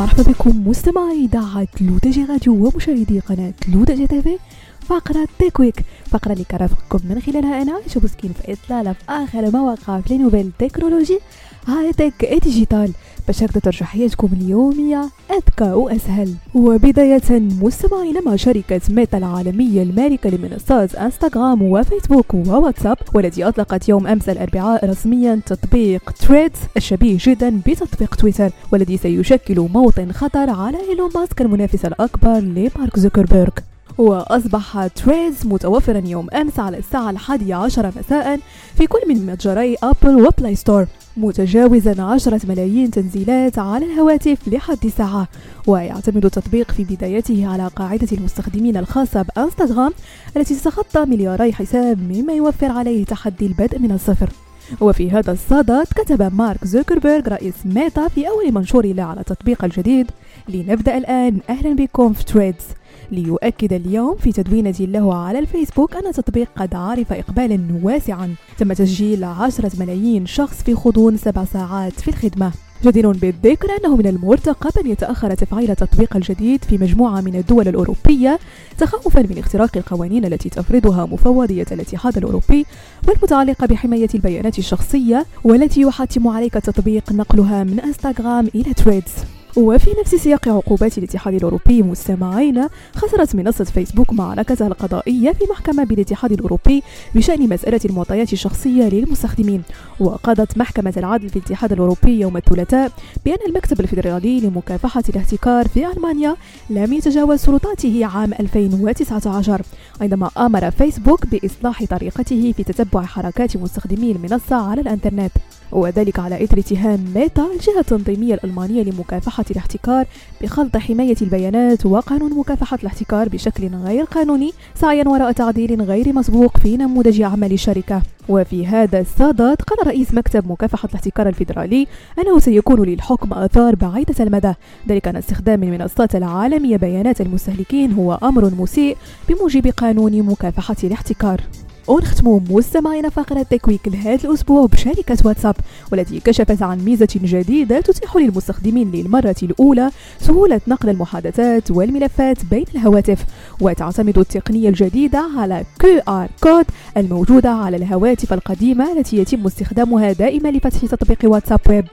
مرحبا بكم مستمعي إذاعة لودجي راديو ومشاهدي قناة لودجي تيفي. فقرة Tech Week فقرة اللي كرافقكم من خلالها أنا عايشة بوسكين في إطلالة في آخر مواقع في nouvelles technologies high-tech digital. باش هكذا ترجع حياتكم اليومية أذكى وأسهل. وبداية مستمعين مع شركة ميتا العالمية المالكة لمنصات إنستغرام وفيسبوك وواتساب والتي أطلقت يوم أمس الأربعاء رسميا تطبيق Threads الشبيه جدا بتطبيق تويتر والذي سيشكل موطن خطر على إيلون ماسك المنافس الأكبر لمارك زوكربيرغ. وأصبح Threads متوفرا يوم أمس على الساعة الحادية عشر مساء في كل من متجري أبل و Play Store متجاوزا عشرة ملايين تنزيلات على الهواتف لحد الساعة. ويعتمد التطبيق في بدايته على قاعدة المستخدمين الخاصة بأنستغرام التي تتخطى ملياري حساب مما يوفر عليه تحدي البدء من الصفر. وفي هذا الصدد كتب مارك زوكربيرغ رئيس ميتا في أول منشور له على التطبيق الجديد. لنبدأ الآن. أهلا بكم في تريدز ليؤكد اليوم في تدوينة له على الفيسبوك أن التطبيق قد عرف إقبالا واسعا. تم تسجيل عشرة ملايين شخص في غضون سبع ساعات في الخدمة. جدير بالذكر أنه من المرتقب أن يتأخر تفعيل التطبيق الجديد في مجموعة من الدول الأوروبية تخوفا من اختراق القوانين التي تفرضها مفوضية الاتحاد الأوروبي والمتعلقة بحماية البيانات الشخصية والتي يحتم عليك التطبيق نقلها من إنستغرام إلى تريدز وفي نفس سياق عقوبات الاتحاد الأوروبي مستمعين خسرت منصة فيسبوك معركتها القضائية في محكمة بالاتحاد الأوروبي بشأن مسألة المعطيات الشخصية للمستخدمين. وقضت محكمة العدل في الاتحاد الأوروبي يوم الثلاثاء بأن المكتب الفيدرالي لمكافحة الاحتكار في ألمانيا لم يتجاوز سلطاته عام 2019 عندما أمر فيسبوك بإصلاح طريقته في تتبع حركات مستخدمي المنصة على الإنترنت. وذلك على إثر اتهام ميتا الجهة التنظيمية الألمانية لمكافحة الاحتكار بخلط حماية البيانات وقانون مكافحة الاحتكار بشكل غير قانوني سعيا وراء تعديل غير مسبوق في نموذج عمل الشركة. وفي هذا الصدد قال رئيس مكتب مكافحة الاحتكار الفيدرالي أنه سيكون للحكم آثار بعيدة المدى. ذلك أن استخدام المنصات العالمية بيانات المستهلكين هو أمر مسيء بموجب قانون مكافحة الاحتكار. ونختم مستمعينا فقرة Tech Week لهذا الأسبوع بشركة واتساب والتي كشفت عن ميزة جديدة تتيح للمستخدمين للمرة الأولى سهولة نقل المحادثات والملفات بين الهواتف وتعتمد التقنية الجديدة على QR code الموجودة على الهواتف القديمة التي يتم استخدامها دائما لفتح تطبيق واتساب ويب.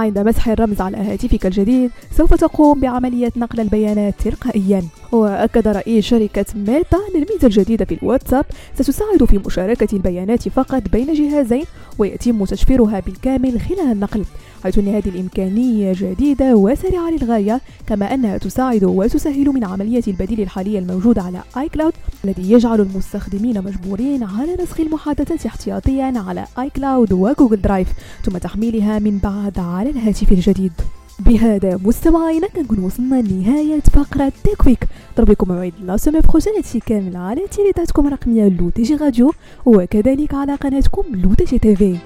عند مسح الرمز على هاتفك الجديد سوف تقوم بعملية نقل البيانات تلقائيا. وأكد رئيس شركة ميتا الميزة الجديدة في الواتساب ستساعد في مشاركة البيانات فقط بين جهازين ويتم تشفيرها بالكامل خلال النقل حيث أن هذه الإمكانية جديدة وسريعة للغاية كما أنها تساعد وتسهل من عملية البديل الحالية الموجودة على آي كلاود الذي يجعل المستخدمين مجبورين على نسخ المحادثات احتياطيا على آي كلاود وجوجل درايف ثم تحميلها من بعد على الهاتف الجديد. بهذا مستمعينا كنكون وصلنا لنهاية فقرة Tech Week نضربلكم موعد la semaine prochaine هادشي كامل على إذاعتكم الرقمية لو تي جي راديو وكذلك على قناتكم لو تي جي تيفي